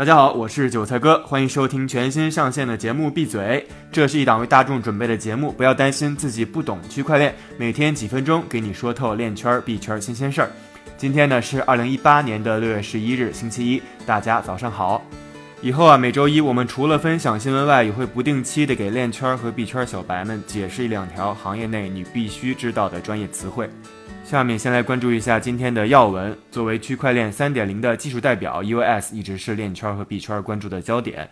大家好，我是韭菜哥，欢迎收听全新上线的节目《闭嘴》。这是一档为大众准备的节目，不要担心自己不懂区块链，每天几分钟给你说透链圈、币圈新鲜事儿。今天呢是二零一八年的六月十一日，星期一，大家早上好。以后啊，每周一我们除了分享新闻外，也会不定期的给链圈和币圈小白们解释一两条行业内你必须知道的专业词汇。下面先来关注一下今天的要闻。作为区块链三点零的技术代表，EOS 一直是链圈和币圈关注的焦点。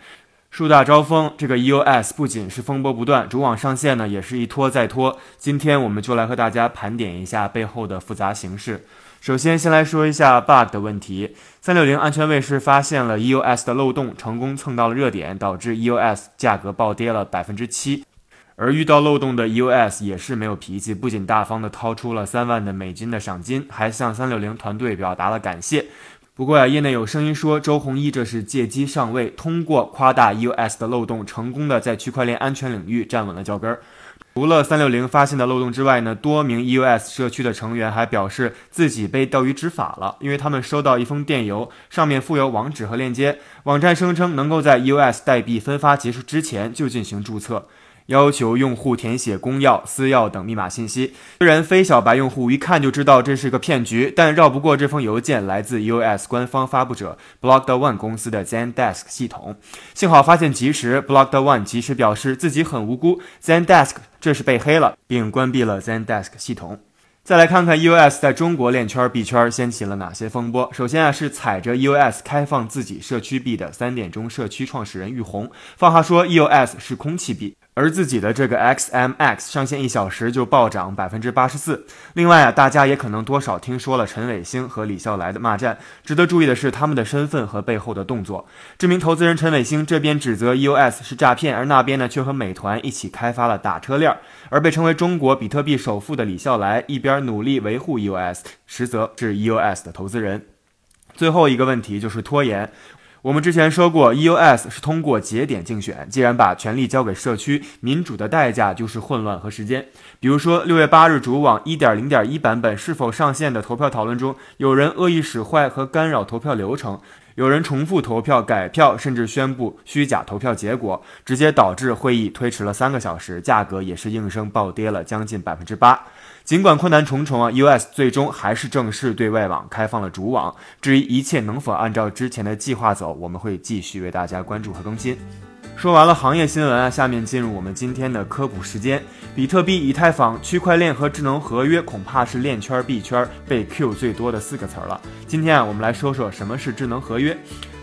树大招风，这个 EOS 不仅是风波不断，主网上线呢也是一拖再拖。今天我们就来和大家盘点一下背后的复杂形势。首先，先来说一下 bug 的问题。三六零安全卫士发现了 EOS 的漏洞，成功蹭到了热点，导致 EOS 价格暴跌了百分之七。而遇到漏洞的 EOS 也是没有脾气，不仅大方的掏出了三万的美金的赏金，还向三六零团队表达了感谢。不过呀，业内有声音说周鸿祎这是借机上位，通过夸大 EOS 的漏洞，成功的在区块链安全领域站稳了脚跟儿。除了三六零发现的漏洞之外呢，多名 EOS 社区的成员还表示自己被钓鱼执法了，因为他们收到一封电邮，上面附有网址和链接，网站声称能够在 EOS 代币分发结束之前就进行注册。要求用户填写公钥、私钥等密码信息。虽然非小白用户一看就知道这是个骗局，但绕不过这封邮件来自 EOS 官方发布者 Blocked One 公司的 ZenDesk 系统。幸好发现及时，Blocked One 及时表示自己很无辜，ZenDesk 这是被黑了，并关闭了 ZenDesk 系统。再来看看 EOS 在中国链圈币圈掀起了哪些风波。首先啊，是踩着 EOS 开放自己社区币的三点钟社区创始人玉红放话说 EOS 是空气币。而自己的这个 XMX 上线一小时就暴涨百分之八十四。另外啊，大家也可能多少听说了陈伟星和李笑来的骂战。值得注意的是他们的身份和背后的动作。知名投资人陈伟星这边指责 EOS 是诈骗，而那边呢却和美团一起开发了打车链。而被称为中国比特币首富的李笑来一边努力维护 EOS，实则是 EOS 的投资人。最后一个问题就是拖延。我们之前说过，EOS 是通过节点竞选。既然把权力交给社区，民主的代价就是混乱和时间。比如说，六月八日主网一点零点一版本是否上线的投票讨论中，有人恶意使坏和干扰投票流程，有人重复投票、改票，甚至宣布虚假投票结果，直接导致会议推迟了三个小时，价格也是应声暴跌了将近百分之八。尽管困难重重啊，US 最终还是正式对外网开放了主网。至于一切能否按照之前的计划走，我们会继续为大家关注和更新。说完了行业新闻啊，下面进入我们今天的科普时间。比特币、以太坊、区块链和智能合约，恐怕是链圈币圈被 Q 最多的四个词儿了。今天啊，我们来说说什么是智能合约。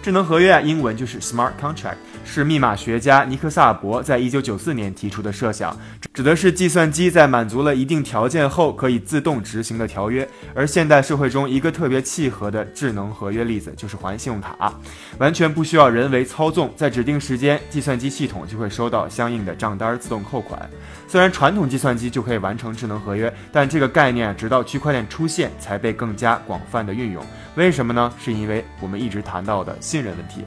智能合约啊，英文就是 smart contract，是密码学家尼克萨博在一九九四年提出的设想，指的是计算机在满足了一定条件后可以自动执行的条约。而现代社会中一个特别契合的智能合约例子就是还信用卡，完全不需要人为操纵，在指定时间，计算机系统就会收到相应的账单自动扣款。虽然传统计算机就可以完成智能合约，但这个概念直到区块链出现才被更加广泛的运用。为什么呢？是因为我们一直谈到的信任问题。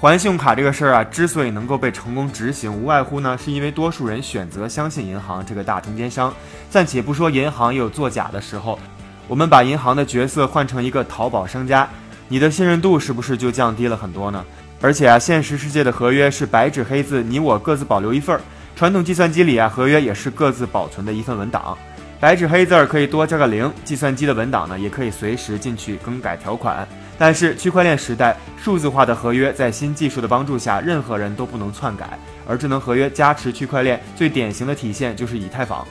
还信用卡这个事儿啊，之所以能够被成功执行，无外乎呢，是因为多数人选择相信银行这个大中间商。暂且不说银行有作假的时候，我们把银行的角色换成一个淘宝商家，你的信任度是不是就降低了很多呢？而且啊，现实世界的合约是白纸黑字，你我各自保留一份儿；传统计算机里啊，合约也是各自保存的一份文档。白纸黑字儿可以多加个零，计算机的文档呢也可以随时进去更改条款。但是区块链时代，数字化的合约在新技术的帮助下，任何人都不能篡改。而智能合约加持区块链最典型的体现就是以太坊，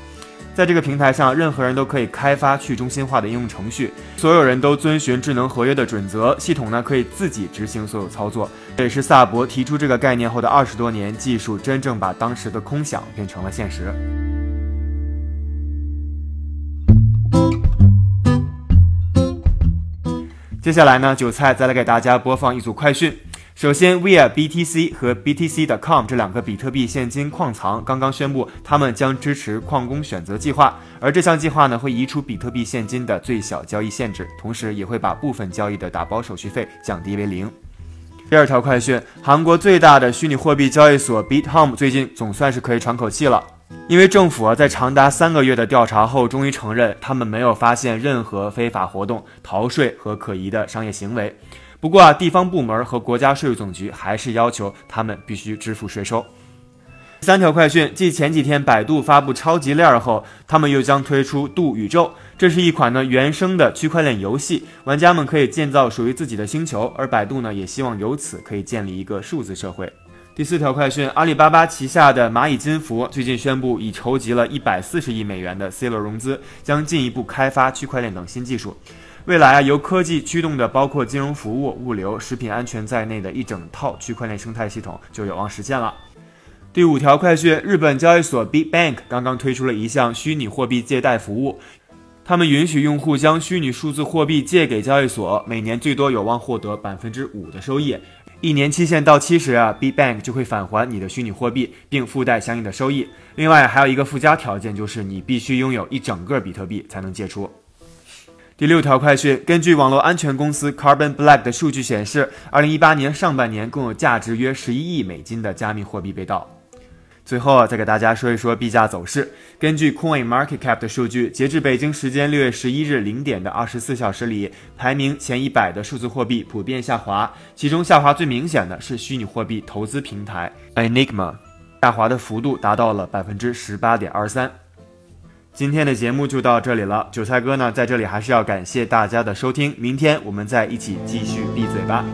在这个平台上，任何人都可以开发去中心化的应用程序，所有人都遵循智能合约的准则，系统呢可以自己执行所有操作。这也是萨博提出这个概念后的二十多年，技术真正把当时的空想变成了现实。接下来呢，韭菜再来给大家播放一组快讯。首先，Via BTC 和 BTC.com 这两个比特币现金矿藏刚刚宣布，他们将支持矿工选择计划，而这项计划呢，会移除比特币现金的最小交易限制，同时也会把部分交易的打包手续费降低为零。第二条快讯，韩国最大的虚拟货币交易所 BitHome 最近总算是可以喘口气了。因为政府啊在长达三个月的调查后，终于承认他们没有发现任何非法活动、逃税和可疑的商业行为。不过啊，地方部门和国家税务总局还是要求他们必须支付税收。三条快讯：继前几天百度发布超级链后，他们又将推出度宇宙，这是一款呢原生的区块链游戏，玩家们可以建造属于自己的星球，而百度呢也希望由此可以建立一个数字社会。第四条快讯：阿里巴巴旗下的蚂蚁金服最近宣布已筹集了一百四十亿美元的 C 轮融资，将进一步开发区块链等新技术。未来啊，由科技驱动的包括金融服务、物流、食品安全在内的一整套区块链生态系统就有望实现了。第五条快讯：日本交易所 BitBank 刚刚推出了一项虚拟货币借贷服务，他们允许用户将虚拟数字货币借给交易所，每年最多有望获得百分之五的收益。一年期限到期时啊，B Bank 就会返还你的虚拟货币，并附带相应的收益。另外还有一个附加条件，就是你必须拥有一整个比特币才能借出。第六条快讯：根据网络安全公司 Carbon Black 的数据显示，二零一八年上半年共有价值约十一亿美金的加密货币被盗。最后啊，再给大家说一说币价走势。根据 Coin Market Cap 的数据，截至北京时间六月十一日零点的二十四小时里，排名前一百的数字货币普遍下滑，其中下滑最明显的是虚拟货币投资平台 Enigma，下滑的幅度达到了百分之十八点二三。今天的节目就到这里了，韭菜哥呢在这里还是要感谢大家的收听，明天我们再一起继续闭嘴吧。